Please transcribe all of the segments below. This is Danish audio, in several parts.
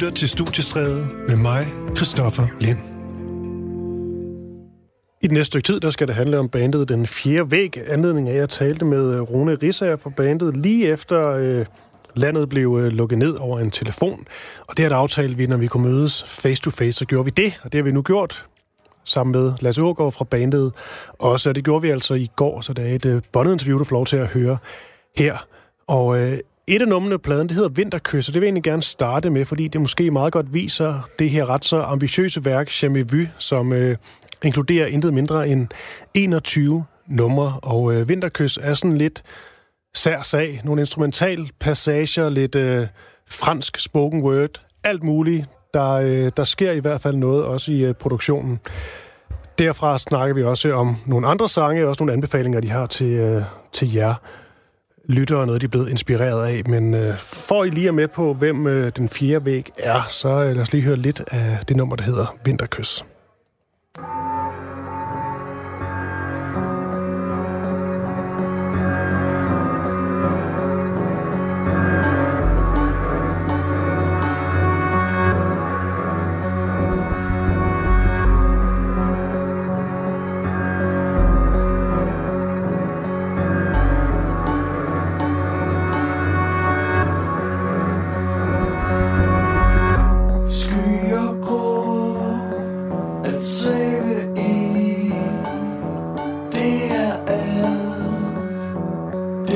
lytter til Studiestræde med mig, Christoffer Lind. I den næste stykke tid, der skal det handle om bandet Den Fjerde Væg. Anledning af, at jeg talte med øh, Rune Rissager fra bandet lige efter øh, landet blev øh, lukket ned over en telefon. Og det er der aftale vi, når vi kunne mødes face to face, så gjorde vi det. Og det har vi nu gjort sammen med Lasse Ågaard fra bandet også. Og det gjorde vi altså i går, så det er et øh, bondet interview, du får lov til at høre her. Og øh, et af numrene pladen, det hedder Vinterkys, og det vil jeg egentlig gerne starte med, fordi det måske meget godt viser det her ret så ambitiøse værk, Jamais Vu, som øh, inkluderer intet mindre end 21 numre. Og øh, Vinterkys er sådan lidt sær sag, nogle instrumental passager, lidt øh, fransk spoken word, alt muligt. Der, øh, der sker i hvert fald noget også i øh, produktionen. Derfra snakker vi også om nogle andre sange, og også nogle anbefalinger, de har til, øh, til jer lyttere, noget de er blevet inspireret af. Men øh, for I lige er med på, hvem øh, den fjerde væg er, så øh, lad os lige høre lidt af det nummer, der hedder Vinterkys. Skyer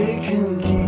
Det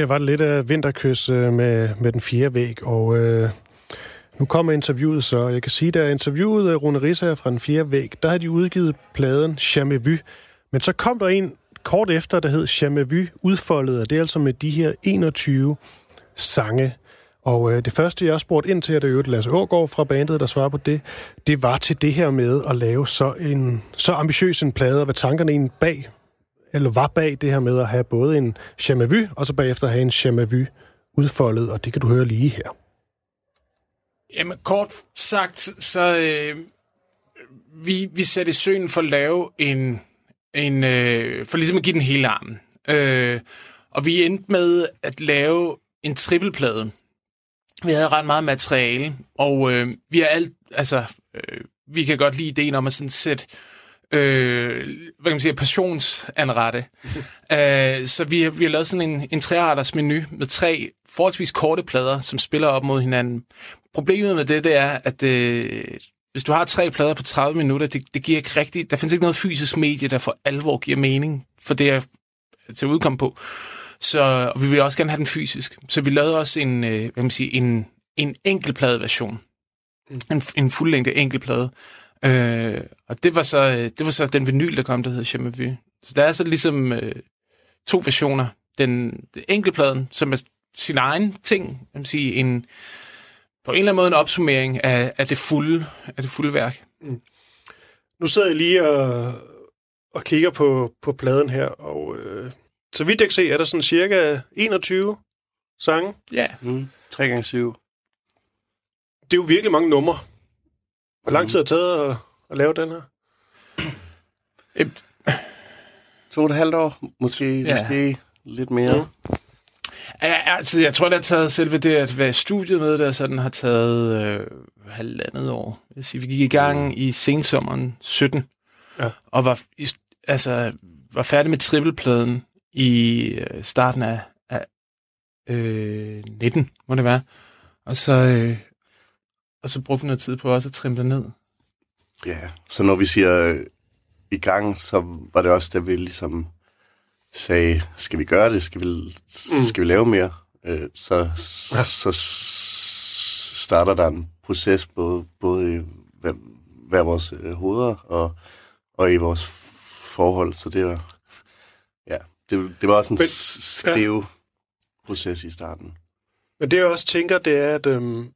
her var det lidt af vinterkys øh, med, med den fjerde væg, og øh, nu kommer interviewet så. Jeg kan sige, da interviewet øh, Rune Risser fra den fjerde væg, der har de udgivet pladen Jamais Vu. Men så kom der en kort efter, der hed Jamais Vu udfoldet, og det er altså med de her 21 sange. Og øh, det første, jeg spurgte ind til, og det er jo Lasse Ågaard fra bandet, der svarer på det, det var til det her med at lave så, en, så ambitiøs en plade, og hvad tankerne egentlig bag, eller var bag det her med at have både en Jamais og så bagefter have en Jamais udfoldet, og det kan du høre lige her. Jamen, kort sagt, så øh, vi, vi satte i søen for at lave en, en øh, for ligesom at give den hele armen. Øh, og vi endte med at lave en trippelplade. Vi havde ret meget materiale, og øh, vi har alt, altså, øh, vi kan godt lide ideen om at sådan sætte øh, hvad kan man sige, passionsanrette. uh, så vi har, vi har lavet sådan en, en trearters menu med tre forholdsvis korte plader, som spiller op mod hinanden. Problemet med det, det er, at øh, hvis du har tre plader på 30 minutter, det, det giver ikke rigtigt, der findes ikke noget fysisk medie, der for alvor giver mening for det, jeg til at udkomme på. Så og vi vil også gerne have den fysisk. Så vi lavede også en, øh, hvad man sige, en, en enkeltplade-version. Mm. En, en fuldlængde enkeltplade. Øh, og det var, så, det var så den vinyl, der kom, der hedder Jamais Vu. Så der er så ligesom øh, to versioner. Den, den enkeltpladen, som er sin egen ting, jeg vil sige, en, på en eller anden måde en opsummering af, af, det, fulde, af det fulde værk. Mm. Nu sidder jeg lige og, og kigger på, på pladen her, og øh, så vidt jeg kan se, er der sådan cirka 21 sange. Ja. Mm. 3 gange 7 Det er jo virkelig mange numre. Hvor lang tid har det taget at, lave den her? Et, To og et halvt år, måske, Ja. måske lidt mere. Mm. Ja, altså, jeg tror, det har taget selve det at være studiet med det, sådan har taget øh, halvandet år. Jeg siger, vi gik i gang i sensommeren 17, Ja. og var, i, altså, var færdig med trippelpladen i øh, starten af, af øh, 19, må det være. Og så, øh, og så brugte vi noget tid på også at trimme det ned. Ja, så når vi siger øh, i gang, så var det også, da vi ligesom sagde, skal vi gøre det? Skal vi, mm. skal vi lave mere? Øh, så, ja. så starter der en proces både, både i hver, hver vores øh, hoveder og, og i vores forhold. Så det var, ja, det, det var også en Men- s- skriveproces i starten. Men det jeg også tænker, det er, at øhm,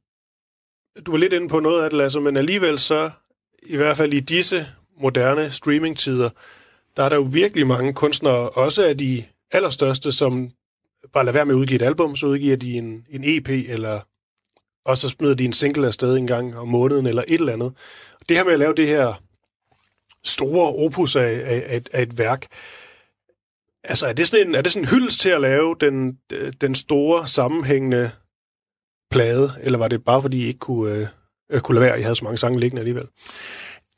du var lidt inde på noget af det, Lasse, men alligevel så, i hvert fald i disse moderne streamingtider, der er der jo virkelig mange kunstnere, også af de allerstørste, som bare lader være med at udgive et album, så udgiver de en, en EP, eller og så smider de en single afsted en gang om måneden, eller et eller andet. Det her med at lave det her store opus af, af, af, et, af et værk, altså er det sådan en, er det sådan en hyldest til at lave den, den store, sammenhængende plade, eller var det bare fordi I ikke kunne, øh, kunne lade være, I havde så mange sange liggende alligevel?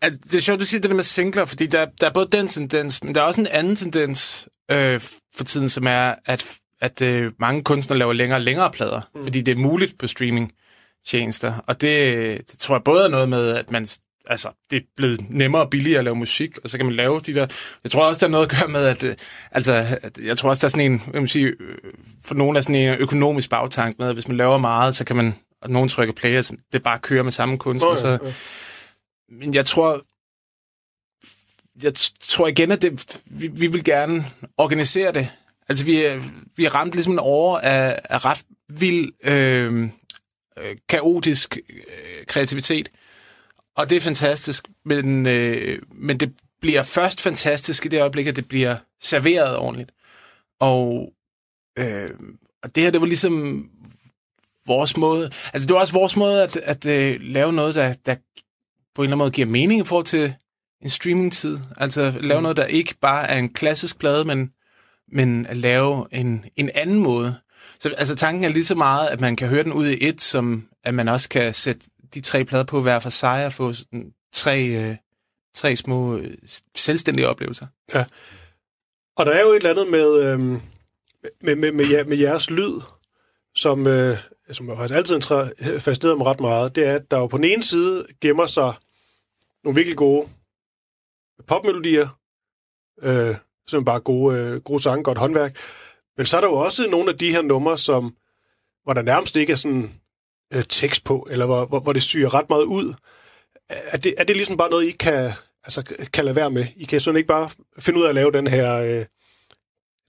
Altså, det er sjovt, du siger det der med singler, fordi der, der er både den tendens, men der er også en anden tendens øh, for tiden, som er, at, at øh, mange kunstnere laver længere og længere plader, mm. fordi det er muligt på streaming-tjenester. Og det, det tror jeg både er noget med, at man altså, det er blevet nemmere og billigere at lave musik, og så kan man lave de der... Jeg tror også, der er noget at gøre med, at... øh, Altså, at jeg tror også, der er sådan en... Hvad man sige, øh, for nogen er sådan en økonomisk bagtank med, at hvis man laver meget, så kan man... Og nogen trykker play, og sådan, det bare kører med samme kunstner, Nå, ja, så... Men jeg tror, jeg tror igen, at det, vi, vi vil gerne organisere det. Altså, vi er, vi er ramt ligesom en over af, af ret vild, øh, øh, kaotisk øh, kreativitet. Og det er fantastisk, men, øh, men det bliver først fantastisk i det øjeblik, at det bliver serveret ordentligt. Og, øh, og det her, det var ligesom vores måde... Altså, det var også vores måde at, at øh, lave noget, der, der på en eller anden måde giver mening i forhold til en streamingtid. Altså lave noget, der ikke bare er en klassisk plade, men, men at lave en, en anden måde. Så altså, tanken er lige så meget, at man kan høre den ud i et, som at man også kan sætte de tre plader på hver for sig og få sådan tre, øh, tre små øh, selvstændige oplevelser. Og der er jo et eller andet med, øhm, med, med, med, med jeres lyd, som, øh, som jeg faktisk altid har fascineret mig ret meget, det er, at der jo på den ene side gemmer sig nogle virkelig gode popmelodier, øh, som bare gode, øh, gode sange, godt håndværk, Men så er der jo også nogle af de her numre, som, hvor der nærmest ikke er sådan øh, tekst på, eller hvor, hvor, hvor det syger ret meget ud. Er det, er det ligesom bare noget, I kan, altså, kan lade være med? I kan sådan ikke bare finde ud af at lave den her øh,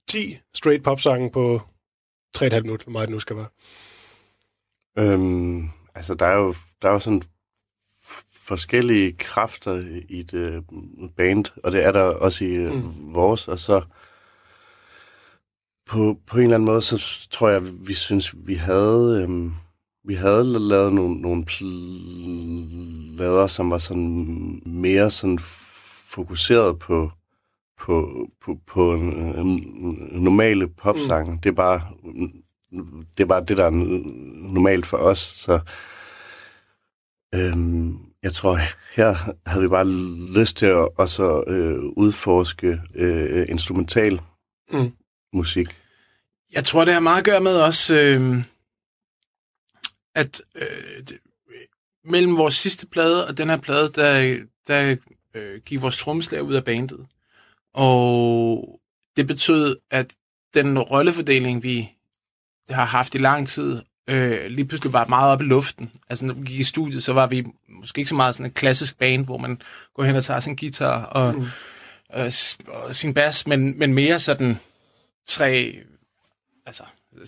10 straight pop-sange på 3,5 minutter, hvor meget det nu skal være. Øhm, altså, der er jo, der er jo sådan forskellige kræfter i et øh, band, og det er der også i øh, mm. vores, og så på, på en eller anden måde, så tror jeg, vi synes, vi havde, øhm, vi havde lavet nogle, nogle plader, som var sådan mere sådan fokuseret på, på, på, på en, en normale popsang. Mm. Det er bare det er bare det, der er normalt for os. Så øhm, jeg tror, her havde vi bare lyst til at også øh, udforske øh, instrumental Mm. musik. Jeg tror, det har meget at gøre med også, øh, at øh, det, mellem vores sidste plade og den her plade, der, der øh, gik vores trommeslager ud af bandet. Og det betød, at den rollefordeling, vi har haft i lang tid, øh, lige pludselig var meget op i luften. Altså, når vi gik i studiet, så var vi måske ikke så meget sådan en klassisk band, hvor man går hen og tager sin guitar og, mm. og, og sin bas, men, men mere sådan tre, altså,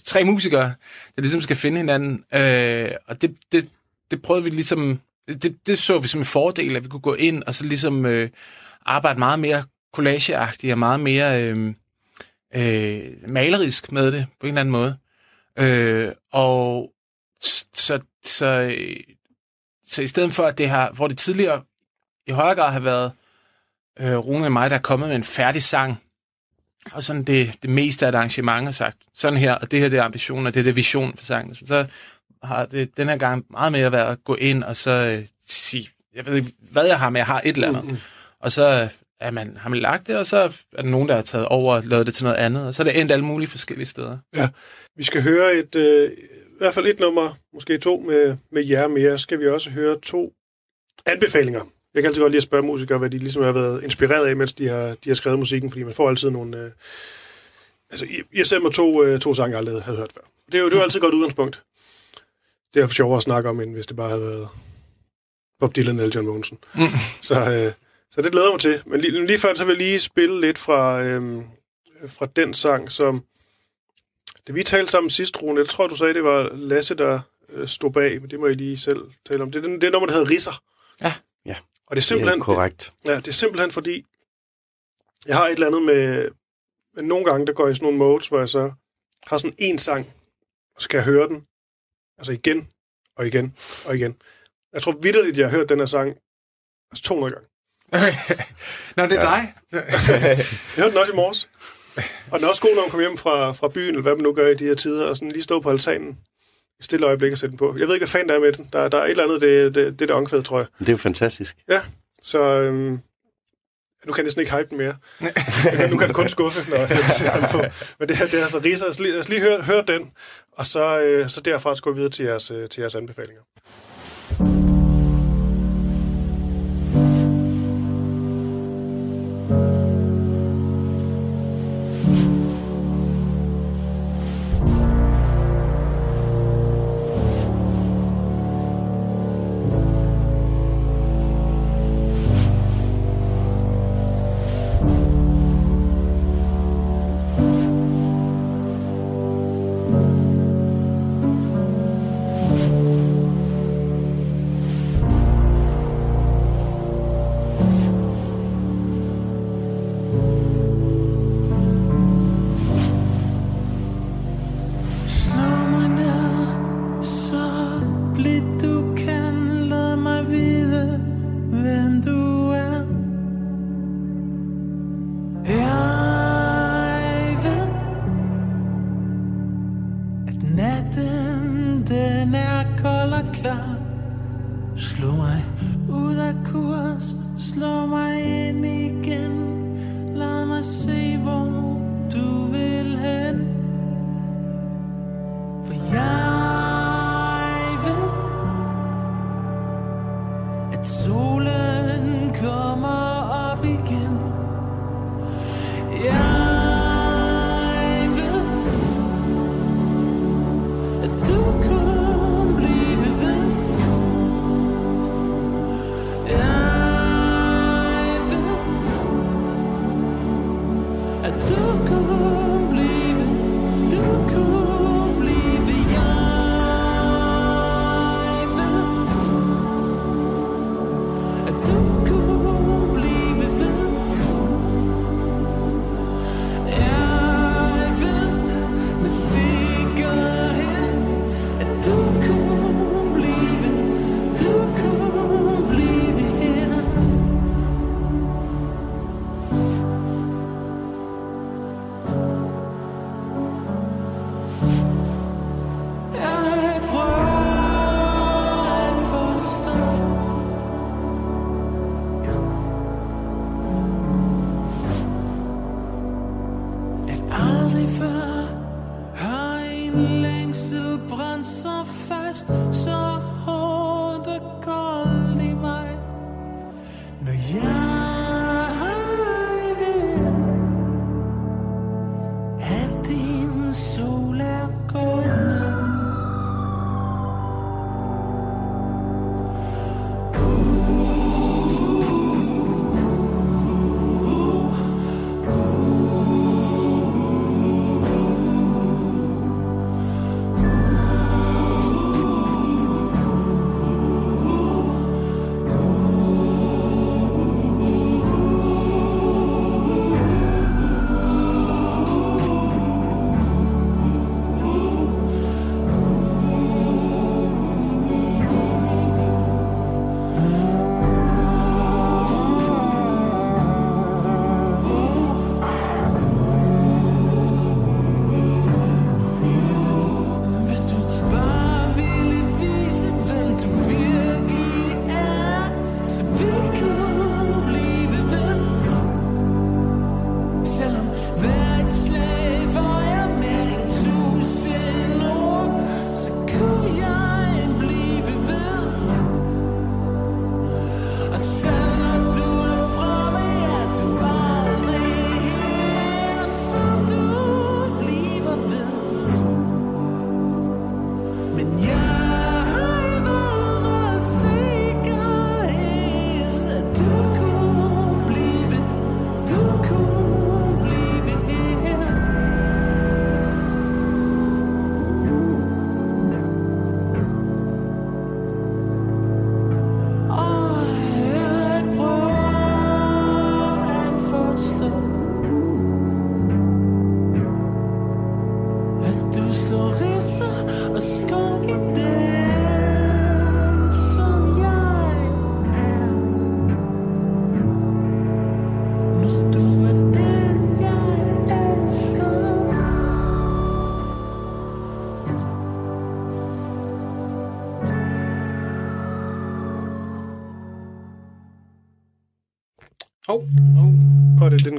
tre musikere, der ligesom skal finde hinanden. Øh, og det, det, det prøvede vi ligesom, det, det så vi som en fordel, at vi kunne gå ind og så ligesom øh, arbejde meget mere collageagtigt og meget mere øh, øh, malerisk med det, på en eller anden måde. Øh, og så, så, så i stedet for, at det har, hvor det tidligere i højere grad har været øh, Rune og mig, der er kommet med en færdig sang, og sådan det, det meste af et arrangement har sagt, sådan her, og det her det er ambitionen, og det er det vision for sangen. Så, så har det den her gang meget mere været at gå ind og så øh, sige, jeg ved ikke, hvad jeg har, men jeg har et eller andet. Mm-hmm. Og så er man, har man lagt det, og så er der nogen, der har taget over og lavet det til noget andet, og så er det endt alle mulige forskellige steder. Vi skal høre et, øh, i hvert fald et nummer, måske to med, med jer mere. Skal vi også høre to anbefalinger. Jeg kan altid godt lide at spørge musikere, hvad de ligesom har været inspireret af, mens de har, de har skrevet musikken, fordi man får altid nogle... Øh, altså, har sendt mig to, øh, to sange, jeg aldrig havde hørt før. Det er jo, det er jo altid et godt udgangspunkt. Det er for sjovere at snakke om, end hvis det bare havde været Bob Dylan eller John Mogensen. Mm. Så, øh, så det glæder jeg mig til. Men lige, lige før, så vil jeg lige spille lidt fra, øh, fra den sang, som det vi talte sammen sidst, Rune, jeg tror, du sagde, det var Lasse, der øh, stod bag, men det må I lige selv tale om. Det er den, det er nummer, der hedder Risser. Ja. Ja. Og det er Det er simpelthen, korrekt. ja, det er simpelthen fordi, jeg har et eller andet med, med nogle gange, der går jeg i sådan nogle modes, hvor jeg så har sådan en sang, og så skal jeg høre den, altså igen, og igen, og igen. Jeg tror vidderligt, jeg har hørt den her sang altså 200 gange. Nå, det er Ja. dig. Jeg hørte den også i morges. Og den er også god, når man kommer hjem fra, fra byen, eller hvad man nu gør i de her tider, og sådan lige stå på altanen i stille øjeblik og sætte den på. Jeg ved ikke, hvad fanden der er med den. Der, der er et eller andet, det, det, det der omkvæd, tror jeg. Det er jo fantastisk. Ja, så øhm, nu kan jeg næsten ikke hype den mere. nu kan den kun skuffe, når jeg sætter den på. Men det her, det er altså riser. Lad os lige, lad os lige høre, høre den, og så, øh, så derfra skal vi videre til jeres, øh, til jeres anbefalinger.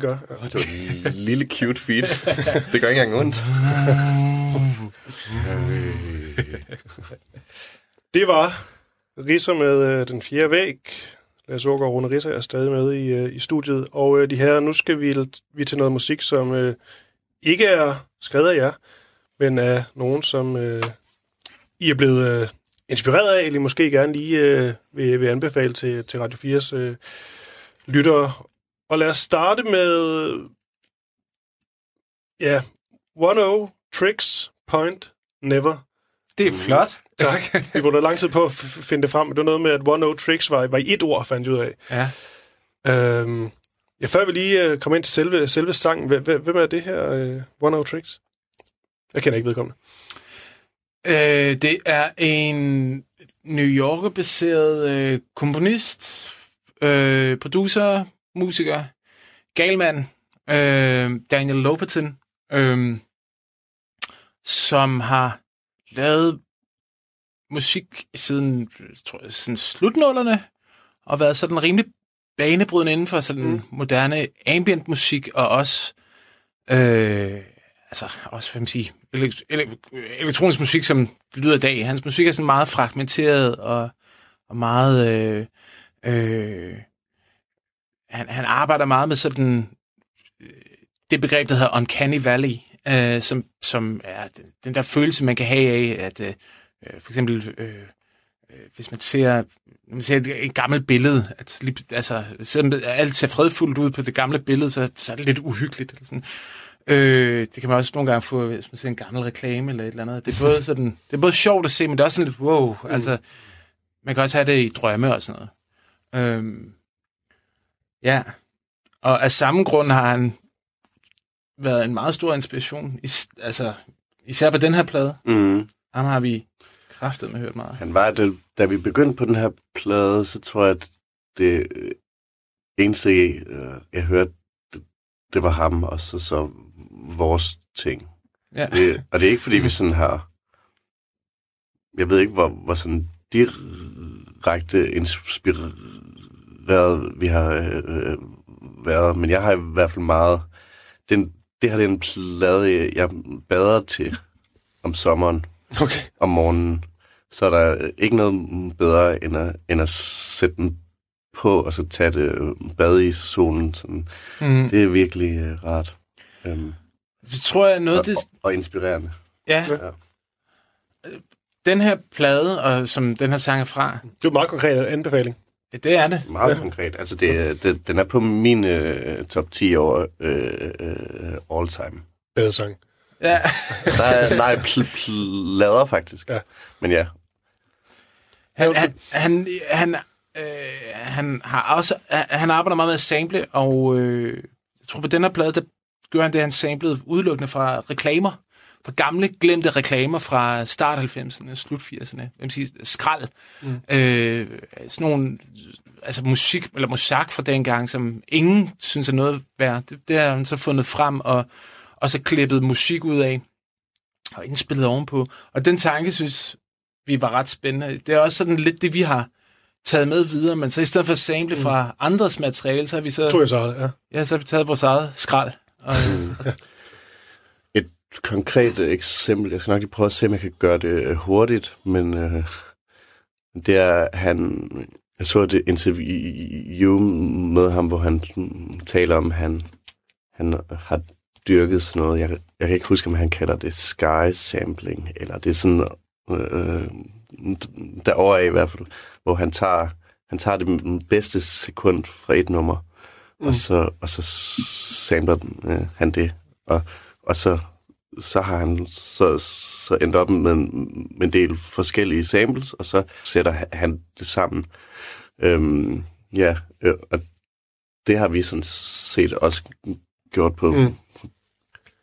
Gør. Ja. Det var en lille cute feed. Det gør ikke engang ondt. Det var Risser med øh, den fjerde væg. Lars Ågaard og Rune Risser er stadig med i, øh, i studiet. Og øh, de her, nu skal vi, vi til noget musik, som øh, ikke er skrevet af jer, men af nogen, som øh, I er blevet øh, inspireret af, eller måske gerne lige øh, vil, vil anbefale til, til Radio 4's øh, lyttere. Og lad os starte med ja, One O Tricks Point Never. Det er flot. Tak. Vi brugte lang tid på at finde det frem, men det var noget med, at One O Tricks var, var i et ord, fandt jeg ud af. Ja. Øhm, ja, før vi lige øh, kommer ind til selve, selve sangen, hvem, er det her øh, One O Tricks? Jeg kender ikke vedkommende. Øh, det er en New Yorker-baseret øh, komponist, øh, producer, musiker, galmand, øh, Daniel Lopatin, øh, som har lavet musik siden tror jeg, sådan slutnullerne, og været sådan rimelig banebrydende inden for sådan mm. moderne ambient musik, og også øh, altså også, hvad man sige, elekt- ele- elektronisk musik, som lyder i dag. Hans musik er sådan meget fragmenteret og, og meget... Øh, øh, han, han arbejder meget med sådan øh, det begreb, der hedder Uncanny Valley, øh, som, som er den, der følelse, man kan have af, at øh, øh, for eksempel, øh, øh, hvis man ser, man ser et, et gammelt billede, at altså, selvom alt ser fredfuldt ud på det gamle billede, så, så er det lidt uhyggeligt. Eller sådan. Øh, det kan man også nogle gange få, hvis man ser en gammel reklame eller et eller andet. Det er både, sådan, det er både sjovt at se, men det er også sådan lidt, wow, mm. altså, man kan også have det i drømme og sådan noget. Øhm, ja, og af samme grund har han været en meget stor inspiration, is, altså, især på den her plade. Mm. Ham har vi kraftet med hørt meget. Han var det, da vi begyndte på den her plade, så tror jeg, at det øh, eneste, øh, jeg hørte, det, det var ham, og så, så vores ting. Ja. Det, og det er ikke, fordi vi sådan har... Jeg ved ikke, hvor, hvor sådan direkte inspireret vi har øh, været, men jeg har i hvert fald meget... Den, det her det er en plade, jeg er bedre til om sommeren, Okay. om morgenen, så er der ikke noget bedre, end at, end at sætte den på, og så tage det øh, bad i solen. Sådan. Mm. Det er virkelig øh, rart. Øhm, Så tror jeg noget, og, det... og, og inspirerende. Ja, Ja. den her plade, og som den her sang er fra, Det er en meget konkret anbefaling. Ja, det er det. Meget konkret. Altså, det, det, den er på min øh, top 10 over øh, øh, all time. Badesang. Ja. Der er, nej, pl- plader faktisk. Ja. Men ja, Han, han, han, han, øh, han har også han arbejder meget med at sample, og øh, jeg tror på den her plade, der gør han det, han samplede udelukkende fra reklamer. Fra gamle, glemte reklamer fra start 90'erne, slut 80'erne. Jeg vil sige, skrald. Mm. Øh, sådan nogle altså musik, eller musak fra dengang, som ingen synes er noget værd. Det, det har han så fundet frem, og, og så klippet musik ud af, og indspillet ovenpå. Og den tanke, synes vi var ret spændende. Det er også sådan lidt det, vi har taget med videre, men så i stedet for at sample mm. fra andres materiale, så har vi så, Tror jeg så, ja. ja, så har vi taget vores eget skrald. Og, et konkret eksempel. Jeg skal nok lige prøve at se, om jeg kan gøre det øh, hurtigt, men øh, det er, han... Jeg så et interview med ham, hvor han taler om, han, han har dyrket sådan noget. Jeg, jeg kan ikke huske, om han kalder det sky sampling, eller det er sådan øh, derovre i hvert fald, hvor han tager, han tager det bedste sekund fra et nummer, mm. og, så, og så sampler den, øh, han det, og, og så, så har han så, så endt op med en, med en del forskellige samples, og så sætter han det sammen. Øhm, ja, øh, og det har vi sådan set også gjort på, Mm. mm.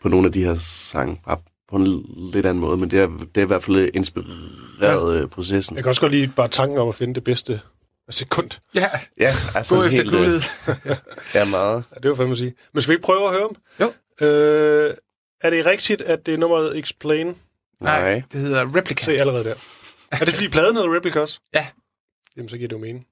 på nogle af de her sange, bare på en lidt anden måde, men det er, det er i hvert fald inspireret ja. processen. Jeg kan også godt lide bare tanken om at finde det bedste sekund. ja, Ja, altså gå efter helt, øh, guldet. Ja, meget. Ja, det var fandme at sige. Men skal vi ikke prøve at høre dem? Jo. Øh, er det rigtigt, at det er nummeret Explain? Nej. det hedder Replica. Se allerede der. Er det fordi pladen hedder Replica også? Ja. Jamen, så giver det jo mening.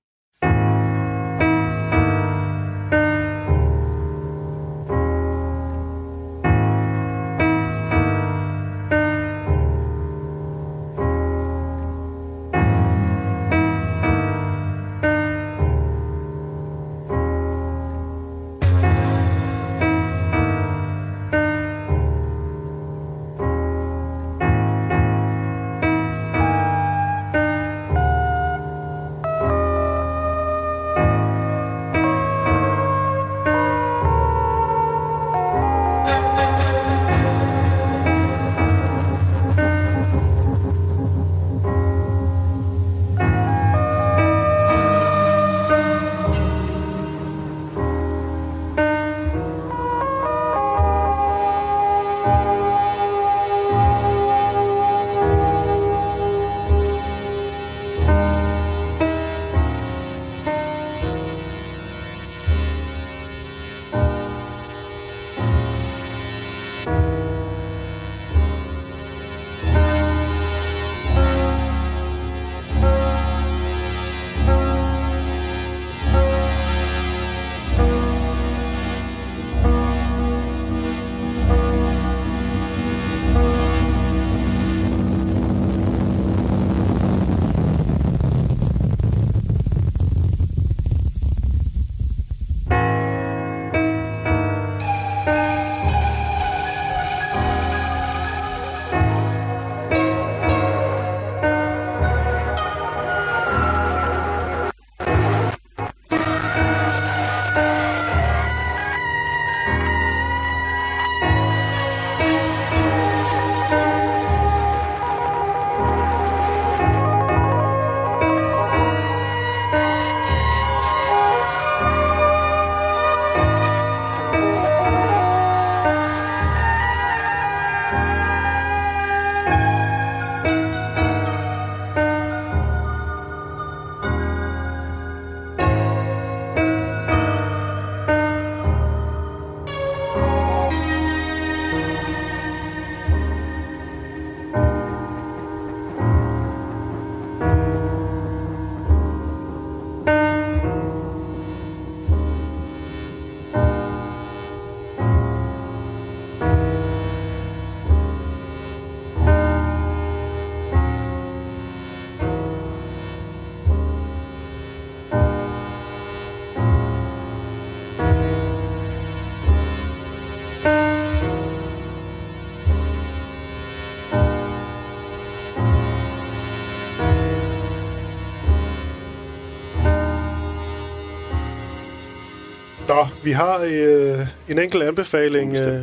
Nå, vi har øh, en enkelt anbefaling øh,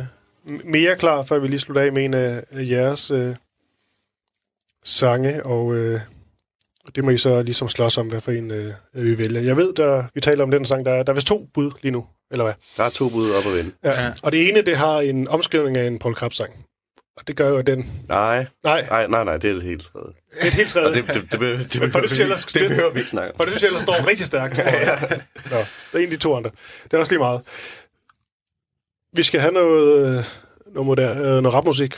mere klar, før vi lige slutter af med en af, af jeres øh, sange, og øh, det må I så ligesom slås om, hvad for en øh, vi vælger. Jeg ved, der, vi taler om den sang, der er, der er vist to bud lige nu, eller hvad? Der er to bud op at vende. Ja. Ja. ja. Og det ene, det har en omskrivning af en Paul Krabs-sang. Og det gør jo, den... Nej, Nej, nej, nej, nej, det er det helt tredje. det er et helt tredje. Og det, det, det, det, det, For det jeg det, det behøver vi ikke snakke om. Og det synes jeg står rigtig stærkt. Nå, det er en af de to andre. Det er også lige meget. Vi skal have noget, øh, noget, moder, øh, noget rapmusik.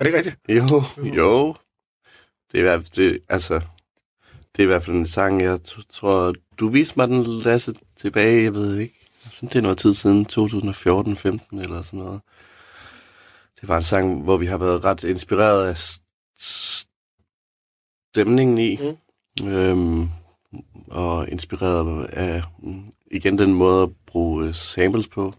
Er det ikke rigtigt? Jo, jo. Det er, det, altså, det er i hvert fald en sang, jeg tror, du viste mig den, Lasse, tilbage, jeg ved ikke. Jeg synes, det er noget tid siden, 2014-15 eller sådan noget. Det var en sang, hvor vi har været ret inspireret af stemningen i. Mm. Øhm, og inspireret af, igen, den måde at bruge øh, samples på.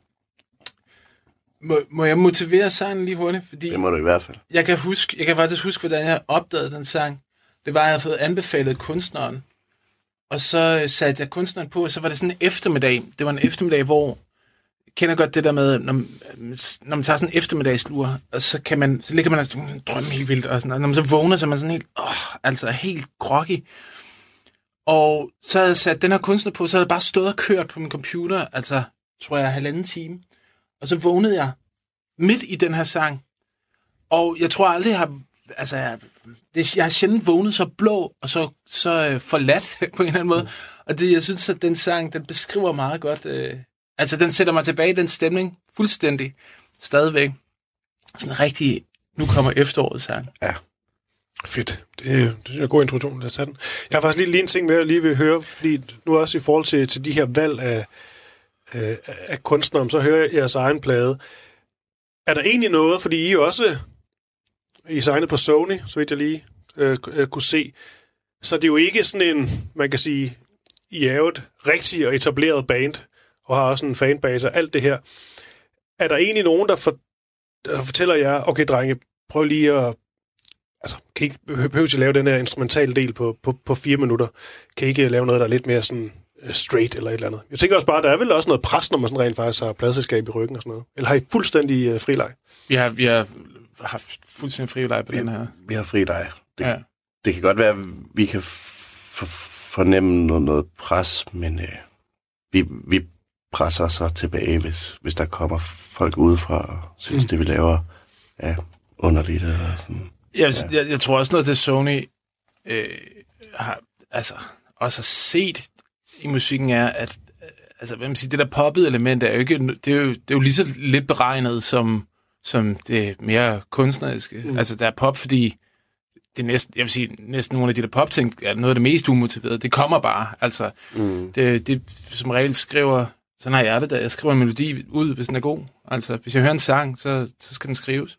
Må, må jeg motivere sangen lige hurtigt? Fordi Det må du i hvert fald. jeg kan, huske, jeg kan faktisk huske, hvordan jeg opdagede den sang. Det var, at jeg havde fået anbefalet kunstneren. Og så øh, satte jeg kunstneren på, og så var det sådan en eftermiddag. Det var en eftermiddag, hvor kender godt det der med, når, man- når man tager sådan en eftermiddagslur, og så, kan man, så ligger man og drømmer helt vildt, og, sådan, og når man så vågner, så er man sådan helt, åh, altså helt groggy. Og så havde jeg sat den her kunstner på, så havde jeg bare stået og kørt på min computer, altså, tror jeg, halvanden time. Og så vågnede jeg midt i den her sang. Og jeg tror aldrig, jeg har... Altså, jeg, det, jeg har sjældent vågnet så blå og så, så øh, forladt på en eller anden måde. Og det, jeg synes, at den sang, den beskriver meget godt... Øh, altså, den sætter mig tilbage i den stemning fuldstændig. Stadigvæk. Sådan en rigtig... Nu kommer efteråret sang. Ja. Fedt. Det, det synes jeg er en god introduktion. Lad os tage den. Jeg har faktisk lige, lige en ting, jeg lige vil høre, fordi nu også i forhold til, til de her valg af, øh, af kunstnere, så hører jeg jeres egen plade. Er der egentlig noget, fordi I er også I er signet på Sony, så vidt jeg lige øh, øh, kunne se, så det er jo ikke sådan en, man kan sige, I er jo et rigtigt og etableret band, og har også en fanbase og alt det her. Er der egentlig nogen, der, for, der fortæller jer, okay drenge, prøv lige at altså, kan I ikke behøve at lave den her instrumentale del på, på, på fire minutter? Kan I ikke lave noget, der er lidt mere sådan uh, straight eller et eller andet? Jeg tænker også bare, der er vel også noget pres, når man sådan rent faktisk har pladselskab i ryggen og sådan noget. Eller har I fuldstændig uh, frileg? Vi har, vi har haft fuldstændig fri leg på den her. Vi har fri dig. Det, Ja. det kan godt være, at vi kan f- f- fornemme noget, noget pres, men øh, vi, vi presser så tilbage, hvis, hvis der kommer folk udefra og synes, det vi laver er underligt. Eller sådan. Jeg, ja. jeg, jeg tror også noget, det Sony øh, har, altså, også har set i musikken, er, at øh, altså, hvad man siger, det der poppede element er jo ikke, det er jo, det er jo lige så lidt beregnet som, som det mere kunstneriske. Mm. Altså, der er pop, fordi det er næsten, jeg vil sige, næsten nogle af de der popting er noget af det mest umotiverede. Det kommer bare. Altså, Mm. det, det som regel skriver, sådan har jeg det da, jeg skriver en melodi ud, hvis den er god. Altså, hvis jeg hører en sang, så, så skal den skrives.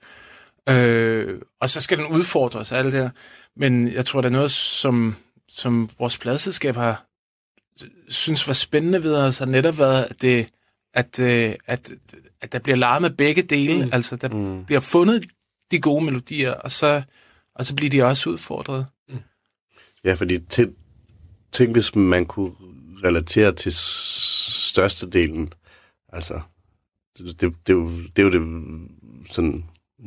Øh, og så skal den udfordres og alt det der. Men jeg tror, der er noget, som, som vores pladselskab har synes var spændende ved os, har netop været, at, det, at, øh, at, at der bliver med begge dele. Mm. Altså, der Mm. bliver fundet de gode melodier, og så, og så bliver de også udfordret. Ja, fordi tæ- tænk, hvis man kunne relatere til størstedelen. Altså, det, det, det, er jo, det er jo det, sådan,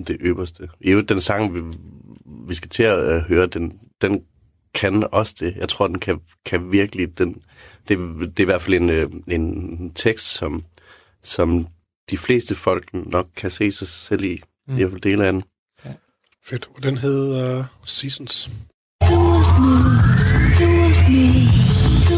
det øverste. I øvrigt, den sang, vi, vi skal til at uh, høre, den, den kan også det. Jeg tror, den kan, kan virkelig... Den, det, det er i hvert fald en, øh, en tekst, som, som de fleste folk nok kan se sig selv i. Mm. I hvert fald dele af den. Fedt. Og den hedder uh, Seasons. As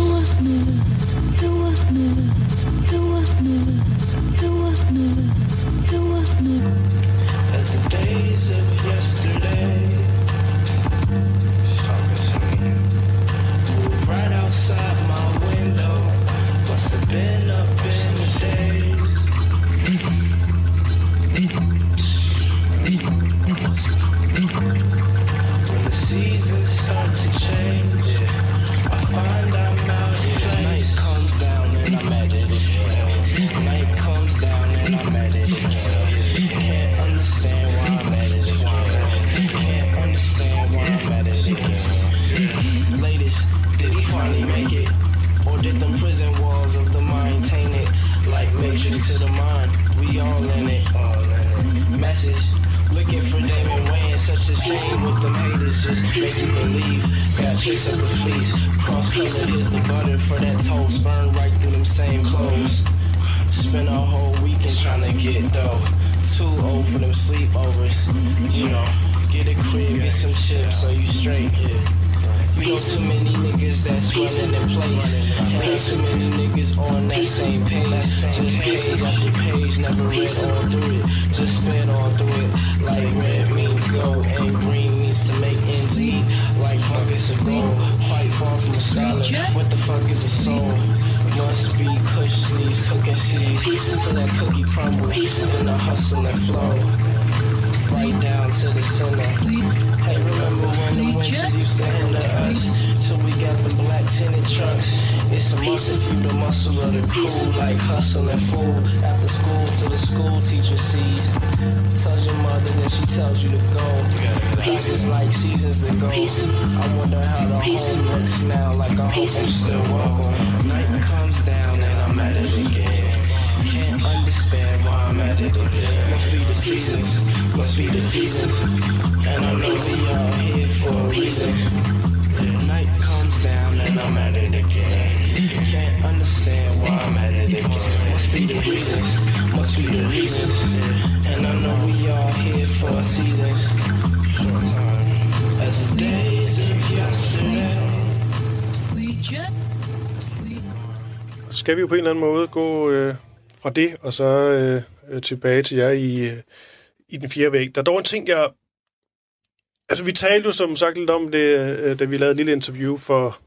niggas that's running in place. And not too many niggas on that same page. Just page after page, never read all through it. Just spit all through it. Like red means go and green means to make ends meet. Like buckets of gold, quite far from a scholar. What the fuck is a soul? Must be kush sleeves, cooking seeds until that cookie crumbles, then the hustle and flow Right down to the center Hey, remember when the winters used to hinder us Till we got the black tinted trucks. It's a if you the muscle of the crew Like hustle and fool. After school till the school teacher sees. Tells your mother, then she tells you to go. Is like seasons ago. I wonder how the home looks now Like I hope I'm still welcome. Night comes down and I'm at it again. Can't understand why I'm at it again. Must be the seasons, must be the seasons. And I know reasons And I know we all here for seasons As the days of yesterday Så skal vi jo på en eller anden måde gå øh, fra det, og så øh, øh, tilbage til jer i, øh, i den fjerde væg. Der er dog en ting, jeg... Altså, vi talte jo som sagt lidt om det, øh, da vi lavede et lille interview for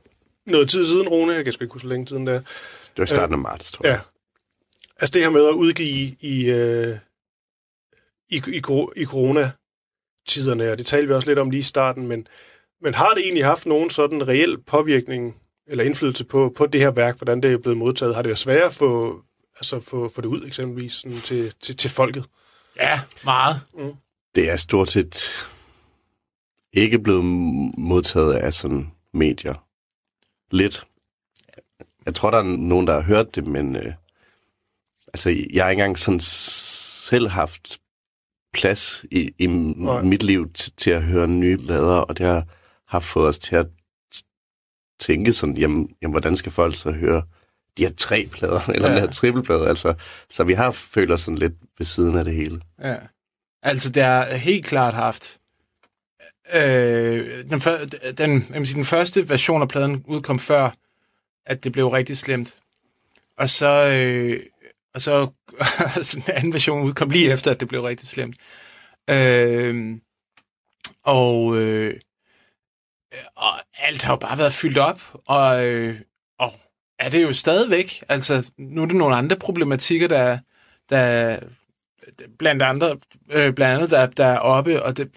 noget tid siden, Rune. Jeg kan sgu ikke huske, så længe tiden der. Det var i starten af marts, tror jeg. Ja. Altså det her med at udgive i, øh, i, i, i coronatiderne, og det talte vi også lidt om lige i starten, men, men har det egentlig haft nogen sådan reel påvirkning eller indflydelse på, på det her værk, hvordan det er blevet modtaget? Har det været sværere at få, altså få, få det ud eksempelvis sådan til, til, til folket? Ja, meget. Det er stort set ikke blevet modtaget af sådan medier. Lidt. Jeg tror, der er nogen, der har hørt det, men øh, altså, jeg har ikke engang sådan selv haft plads i, i Nej. mit liv til, til at høre nye lader, og det har, har fået os til at tænke sådan, jamen, jamen, hvordan skal folk så høre de her tre plader, eller Ja. den her trippelplade, altså, så vi har følt os sådan lidt ved siden af det hele. Ja. Altså, det er helt klart haft. Øh, den, før, den, jeg sige, den første version af pladen udkom før, at det blev rigtig slemt. Og så, øh, og så, så den anden version udkom lige efter, at det blev rigtig slemt. Øh, og, øh, og alt har jo bare været fyldt op, og, øh, og er det jo stadigvæk. Altså, nu er det nogle andre problematikker, der, der blandt andre, øh, blandt andet, der, der er oppe, og det,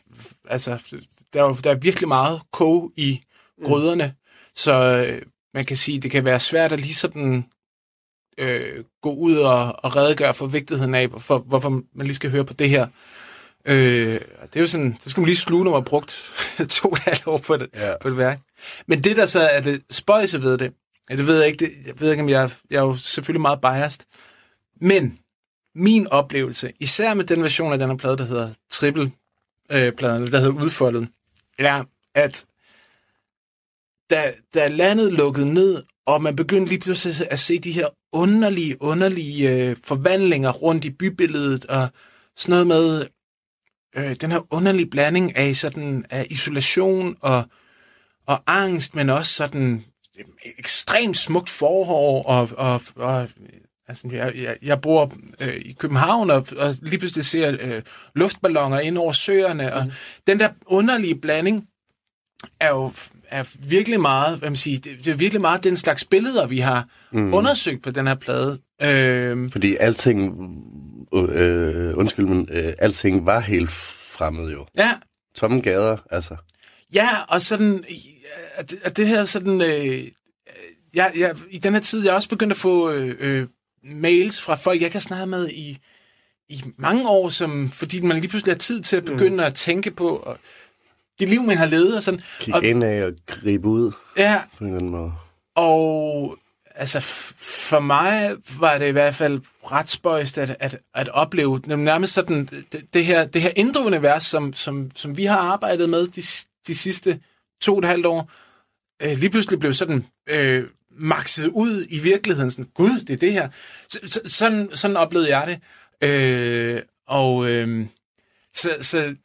altså, der er, der er virkelig meget kog i grøderne, så øh, man kan sige, det kan være svært at lige sådan øh, gå ud og, og redegøre for vigtigheden af, for, hvorfor man lige skal høre på det her. Øh, det er jo sådan, så skal man lige sluge, når man har brugt to og et halvt år på det, ja. på det værk. Men det, der så er det spøjse ved det, ja, det ved jeg ikke, det, jeg ved ikke, om jeg, jeg er jo selvfølgelig meget biased, men min oplevelse, især med den version af den her plade, der hedder triple øh, pladen, der hedder udfoldet, er, at da, da landet lukkede ned, og man begyndte lige pludselig at se de her underlige, underlige øh, forvandlinger rundt i bybilledet, og sådan noget med øh, den her underlige blanding af sådan af isolation og, og angst, men også sådan ekstremt smukt forår, og, og, og altså, jeg, jeg, jeg bor øh, i København, og, og lige pludselig ser øh, luftballoner ind over søerne, og den der underlige blanding er jo er virkelig meget, hvad man siger, det, det er virkelig meget den slags billeder, vi har mm. undersøgt på den her plade. Øh, Fordi alting, øh, undskyld, men øh, alting var helt fremmed jo. ja, Tomme gader, altså. Ja, og sådan, at, at det her sådan, øh, jeg, jeg, i den her tid, jeg er også begyndt at få øh, øh, mails fra folk, jeg kan snakke med i, i mange år, som, fordi man lige pludselig har tid til at begynde mm. at tænke på og det liv, man har levet. Og sådan. Kig og, ind af og gribe ud ja, på en eller anden måde. og altså for mig var det i hvert fald ret spøjst at, at, at opleve nærmest sådan det, det her, det her indre univers, som, som, som vi har arbejdet med de, de sidste to og et halvt år, øh, lige pludselig blev sådan øh, makset ud i virkeligheden. Sådan, Gud, det er det her. Så, så, sådan, sådan oplevede jeg det. Øh, og øh, så, så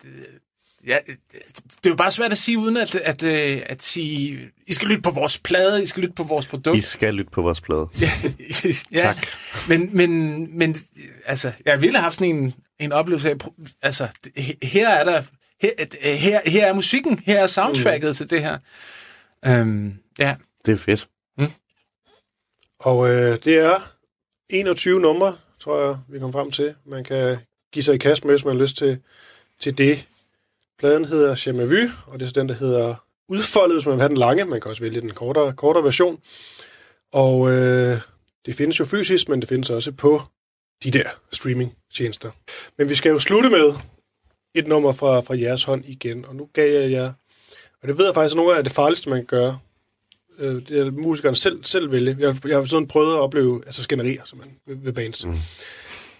ja, det er jo bare svært at sige, uden at, at, at, at sige, I skal lytte på vores plade, I skal lytte på vores produkt. I skal lytte på vores plade. ja, tak. Men, men, men altså, jeg ville have haft sådan en, en oplevelse af, altså, he- her er der, her, her, her er musikken, her er soundtracket mm. til det her. Um, ja. Det er fedt. Og øh, det er 21 numre, tror jeg, vi kom frem til. Man kan give sig i kast med, hvis man har lyst til, til det. Pladen hedder Jamais Vu, og det er den, der hedder Udfoldet, hvis man vil have den lange. Man kan også vælge den kortere, kortere version. Og øh, det findes jo fysisk, men det findes også på de der streaming-tjenester. Men vi skal jo slutte med et nummer fra, fra jeres hånd igen, og nu gav jeg jer, og det ved jeg faktisk, at nogle af det farligste, man kan gøre, øh, det er musikeren selv, selv vælge. Jeg, jeg har sådan prøvet at opleve altså skænderier som man, ved, ved bands. Mm.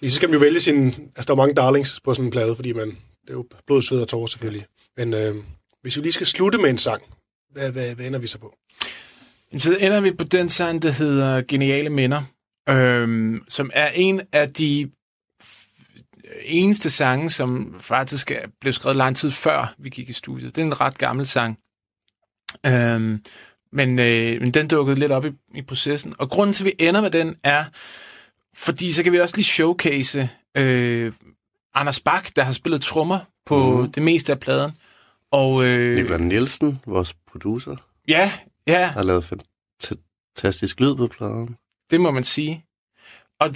Så skal man jo vælge sin... Altså, der er mange darlings på sådan en plade, fordi man... Det er jo blod, sved og tårer selvfølgelig. Men øh, hvis vi lige skal slutte med en sang, hvad, hvad, hvad ender vi så på? Så ender vi på den sang, der hedder Geniale Minder, øhm, som er en af de eneste sange, som faktisk blev skrevet lang tid før vi gik i studiet. Det er en ret gammel sang. Øhm, men, øh, men den dukkede lidt op i, i processen. Og grunden til, at vi ender med den, er, fordi så kan vi også lige showcase øh, Anders Bak, der har spillet trommer på mm. det meste af pladen. Og, øh, Nikolaj Nielsen, vores producer, ja, ja, har lavet fantastisk lyd på pladen. det må man sige. Og,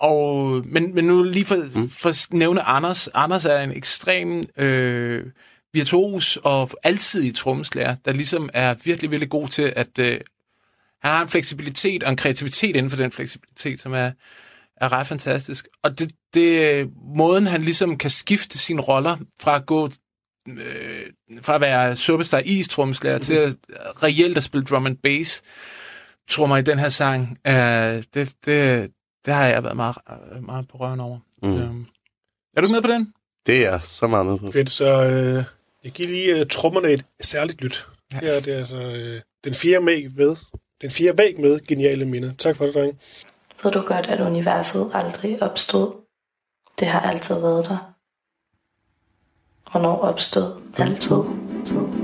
og, men, men nu lige for, mm. for at nævne Anders. Anders er en ekstrem øh, virtuos og altid trommeslager, der ligesom er virkelig, virkelig god til at... Øh, han har en fleksibilitet og en kreativitet inden for den fleksibilitet, som er, er ret fantastisk. Og det, det måden, han ligesom kan skifte sine roller fra at gå øh, fra at være superstar is trommeslager til at reelt at spille drum and bass trommer i den her sang, øh, det, det, det har jeg været meget, meget på røven over. Mm. Så, er du med på den? Det er jeg så meget med på. Fedt, så øh, jeg giver lige uh, trommerne et særligt lyt. Ja. Her er det altså øh, den fjerde væg ved. Den fjerde væg med geniale minder. Tak for det, dreng. Ved du godt, at universet aldrig opstod? Det har altid været der. Hvornår opstod? Altid. Gå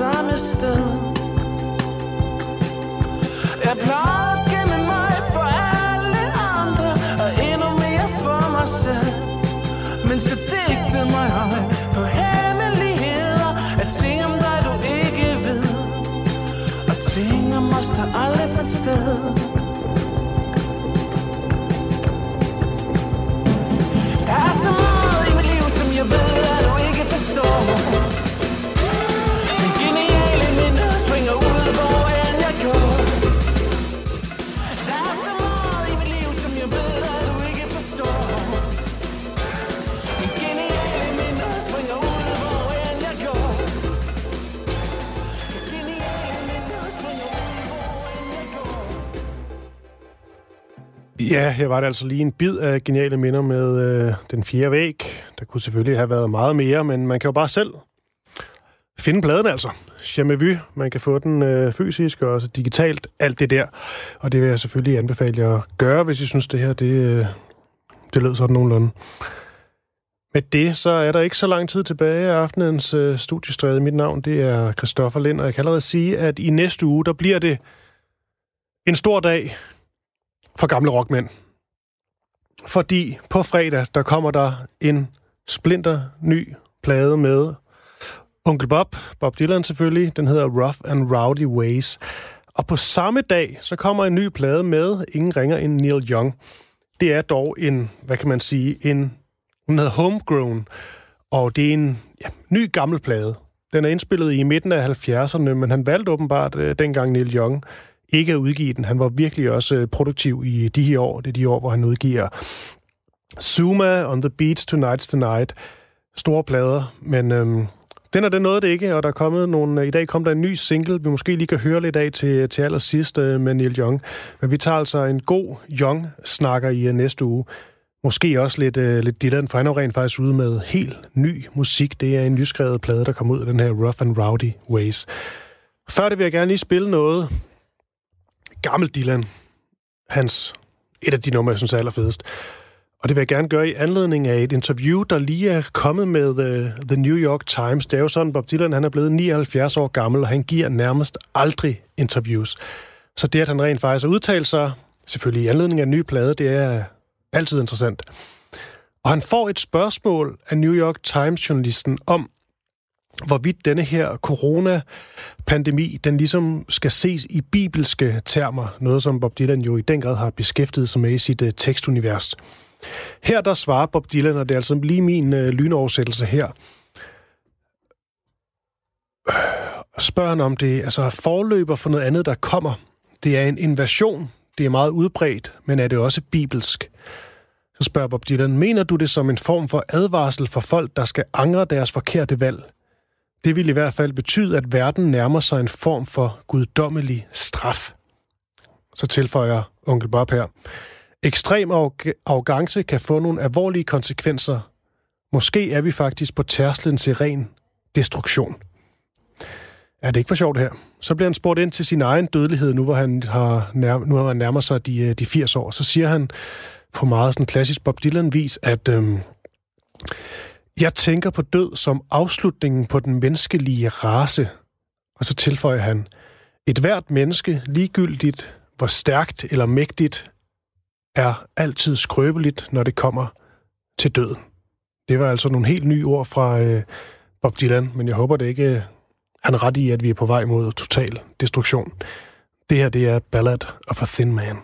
placeret på Ja, her var det altså lige en bid af geniale minder med øh, den fjerde væg. Der kunne selvfølgelig have været meget mere, men man kan jo bare selv finde pladen altså. Jamais vu. Man kan få den øh, fysisk og også digitalt. Alt det der. Og det vil jeg selvfølgelig anbefale jer at gøre, hvis I synes, det her det, øh, det lød sådan nogenlunde. Med det, så er der ikke så lang tid tilbage af aftenens øh, studiestræde. Mit navn, det er Christoffer Lind, og jeg kan allerede sige, at i næste uge, der bliver det en stor dag for gamle rockmænd. Fordi på fredag, der kommer der en splinter ny plade med Onkel Bob, Bob Dylan selvfølgelig. Den hedder Rough and Rowdy Ways. Og på samme dag, så kommer en ny plade med ingen ringer end Neil Young. Det er dog en, hvad kan man sige, en, hun hedder Homegrown, og det er en ja, ny gammel plade. Den er indspillet i midten af 70'erne, men han valgte åbenbart øh, dengang Neil Young ikke at udgive den. Han var virkelig også øh, produktiv i de her år. Det er de år, hvor han udgiver Zuma on the Beach Tonight's Tonight. Store plader, men øhm, den er det noget det ikke, og der er kommet nogle, øh, i dag kom der en ny single, vi måske lige kan høre lidt af til, til allersidst øh, med Neil Young. Men vi tager altså en god Young-snakker i næste uge. Måske også lidt, øh, lidt Dylan, for han er rent faktisk ude med helt ny musik. Det er en nyskrevet plade, der kommer ud af den her Rough and Rowdy Ways. Før det vil jeg gerne lige spille noget gammel Dylan. Hans, et af de numre, jeg synes er allerfedest. Og det vil jeg gerne gøre i anledning af et interview, der lige er kommet med uh, The New York Times. Det er jo sådan, Bob Dylan han er blevet 79 år gammel, og han giver nærmest aldrig interviews. Så det, at han rent faktisk har udtalt sig, selvfølgelig i anledning af en ny plade, det er altid interessant. Og han får et spørgsmål af New York Times-journalisten om, hvorvidt denne her coronapandemi, den ligesom skal ses i bibelske termer, noget som Bob Dylan jo i den grad har beskæftiget sig med i sit uh, tekstunivers. Her der svarer Bob Dylan, og det er altså lige min uh, lynoversættelse her, spørger han om det, altså forløber for noget andet, der kommer. Det er en invasion, det er meget udbredt, men er det også bibelsk? Så spørger Bob Dylan, mener du det som en form for advarsel for folk, der skal angre deres forkerte valg? Det vil i hvert fald betyde, at verden nærmer sig en form for guddommelig straf. Så tilføjer onkel Bob her. Ekstrem arrogance kan få nogle alvorlige konsekvenser. Måske er vi faktisk på tærsklen til ren destruktion. Er det ikke for sjovt her? Så bliver han spurgt ind til sin egen dødelighed, nu hvor han har nær, nu har han nærmer sig de, øh, de 80 år. Så siger han på meget sådan klassisk Bob Dylan-vis, at øhm, jeg tænker på død som afslutningen på den menneskelige race. Og så tilføjer han, et hvert menneske, ligegyldigt hvor stærkt eller mægtigt, er altid skrøbeligt, når det kommer til døden. Det var altså nogle helt nye ord fra øh, Bob Dylan, men jeg håber det ikke, øh, han er ret i, at vi er på vej mod total destruktion. Det her, det er Ballad of a Thin Man.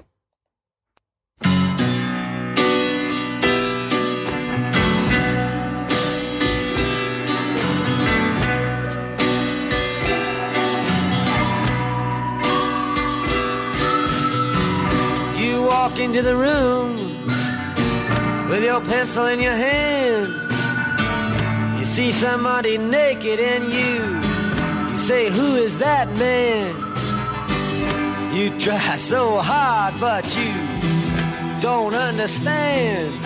Walk into the room with your pencil in your hand. You see somebody naked and you you say, Who is that man? You try so hard, but you don't understand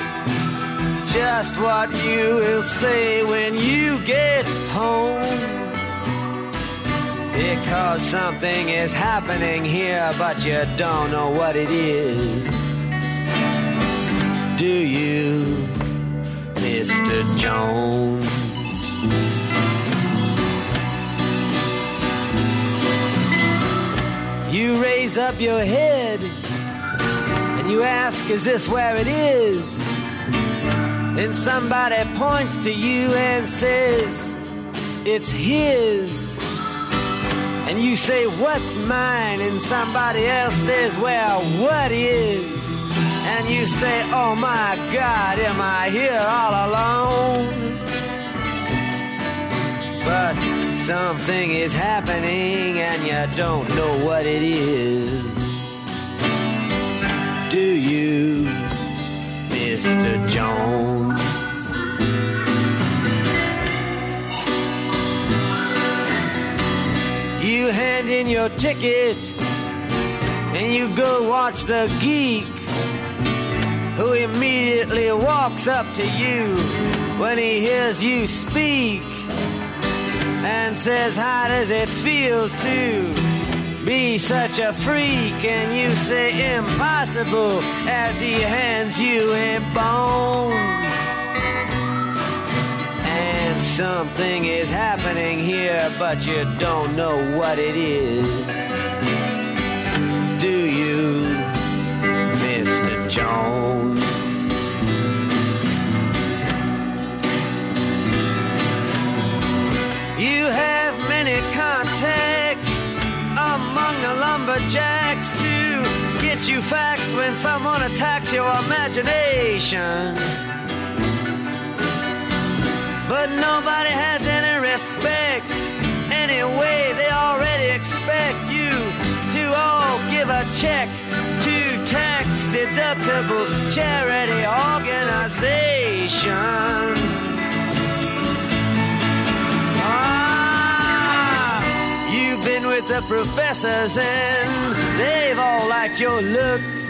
just what you will say when you get home. Because something is happening here, but you don't know what it is. Do you, Mr. Jones? You raise up your head and you ask, Is this where it is? Then somebody points to you and says, It's his. And you say, What's mine? And somebody else says, Well, what is? And you say, Oh my God, am I here all alone? But something is happening and you don't know what it is. Do you, Mr. Jones? You hand in your ticket and you go watch the geek who immediately walks up to you when he hears you speak and says, How does it feel to be such a freak? And you say, Impossible, as he hands you a bone. Something is happening here, but you don't know what it is. Do you, Mr. Jones? You have many contacts among the lumberjacks teach you facts when someone attacks your imagination. But nobody has any respect. Anyway, they already expect you to all give a check to tax deductible charity organizations. Ah, you've been with the professors and they've all liked your looks.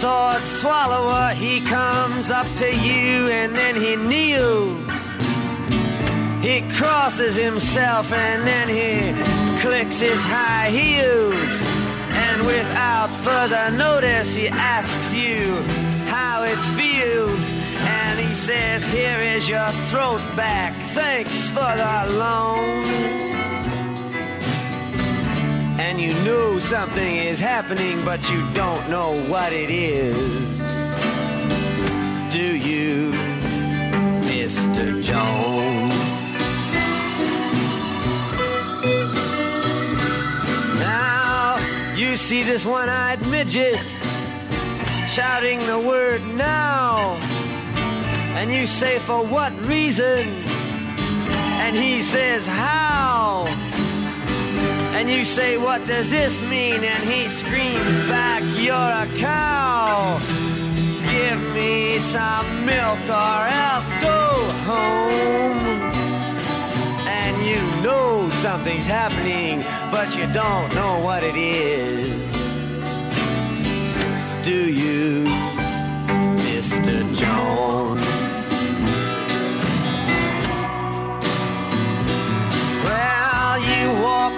Sword swallower, he comes up to you and then he kneels. He crosses himself and then he clicks his high heels. And without further notice, he asks you how it feels. And he says, Here is your throat back. Thanks for the loan. And you know something is happening, but you don't know what it is. Do you, Mr. Jones? Now, you see this one eyed midget shouting the word now. And you say, For what reason? And he says, How? And you say, What does this mean? And he screams back, You're a cow. Give me some milk or else go home. And you know something's happening, but you don't know what it is. Do you, Mr. Jones?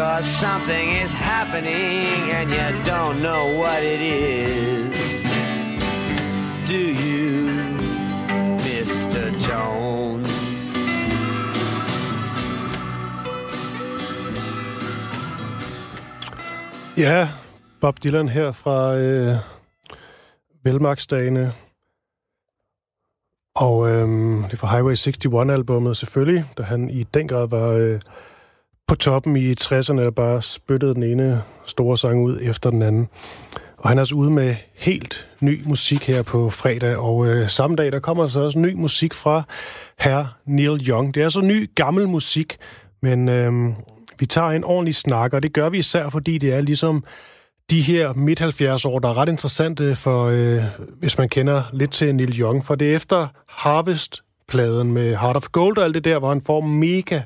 Cause something is happening and you don't know what it is. Do you, Mr. Jones? Ja, Bob Dylan her fra øh, Velmarksdagene. Og øh, det er fra Highway 61-albummet selvfølgelig, da han i den grad var øh, på toppen i 60'erne og bare spyttede den ene store sang ud efter den anden. Og han er altså ude med helt ny musik her på fredag, og øh, samme dag der kommer så også ny musik fra herr Neil Young. Det er så ny, gammel musik, men øh, vi tager en ordentlig snak, og det gør vi især, fordi det er ligesom de her midt-70 år, der er ret interessante for, øh, hvis man kender lidt til Neil Young, for det er efter Harvest-pladen med Heart of Gold og alt det der, hvor han får mega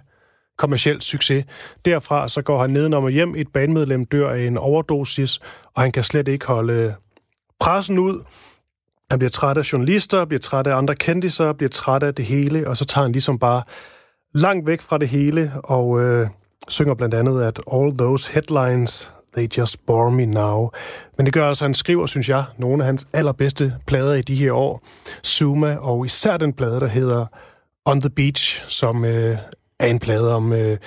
kommersiel succes. Derfra så går han nedenom og hjem, et bandmedlem dør af en overdosis, og han kan slet ikke holde pressen ud. Han bliver træt af journalister, bliver træt af andre kendiser, bliver træt af det hele, og så tager han ligesom bare langt væk fra det hele, og øh, synger blandt andet, at all those headlines, they just bore me now. Men det gør også, at han skriver, synes jeg, nogle af hans allerbedste plader i de her år. Zuma, og især den plade, der hedder On the Beach, som øh, er en plade om øh,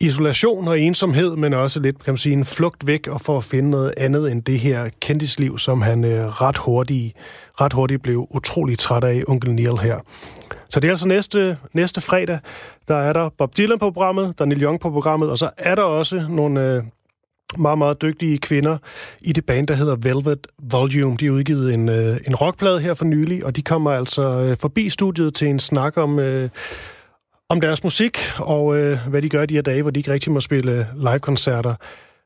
isolation og ensomhed, men også lidt, kan man sige, en flugt væk og for at finde noget andet end det her kendisliv, som han øh, ret, hurtigt, ret hurtigt blev utrolig træt af, onkel Neil her. Så det er altså næste, næste fredag, der er der Bob Dylan på programmet, der er Neil Young på programmet, og så er der også nogle øh, meget, meget dygtige kvinder i det band, der hedder Velvet Volume. De har udgivet en, øh, en rockplade her for nylig, og de kommer altså øh, forbi studiet til en snak om... Øh, om deres musik, og øh, hvad de gør de her dage, hvor de ikke rigtig må spille live-koncerter.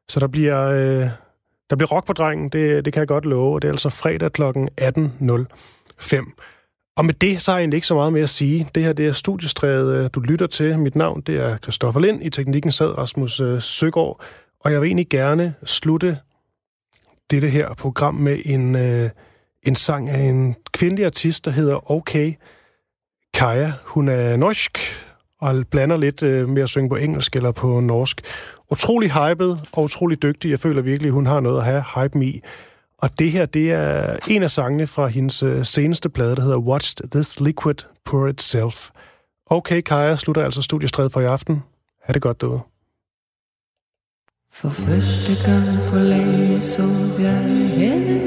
Så der bliver øh, Der bliver rock på drengen, det, det kan jeg godt love, og det er altså fredag kl. 18.05. Og med det, så har jeg egentlig ikke så meget mere at sige. Det her, det er studiestrædet, øh, du lytter til. Mit navn, det er Christoffer Lind. I teknikken sad Rasmus øh, Søgaard. Og jeg vil egentlig gerne slutte dette her program med en, øh, en sang af en kvindelig artist, der hedder Okay. Kaja. Hun er norsk og blander lidt øh, med at synge på engelsk eller på norsk. Utrolig hyped og utrolig dygtig. Jeg føler virkelig, hun har noget at have hype i. Og det her, det er en af sangene fra hendes øh, seneste plade, der hedder Watch This Liquid Pour Itself. Okay, Kaja slutter altså studiestrædet for i aften. Ha' det godt derude. For første gang på længe så jeg hende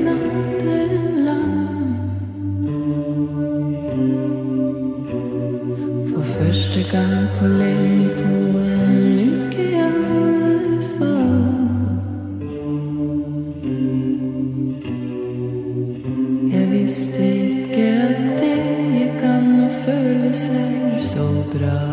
første gang på længe på en lykke jeg får Jeg vidste ikke at det gik an å føle sig så bra.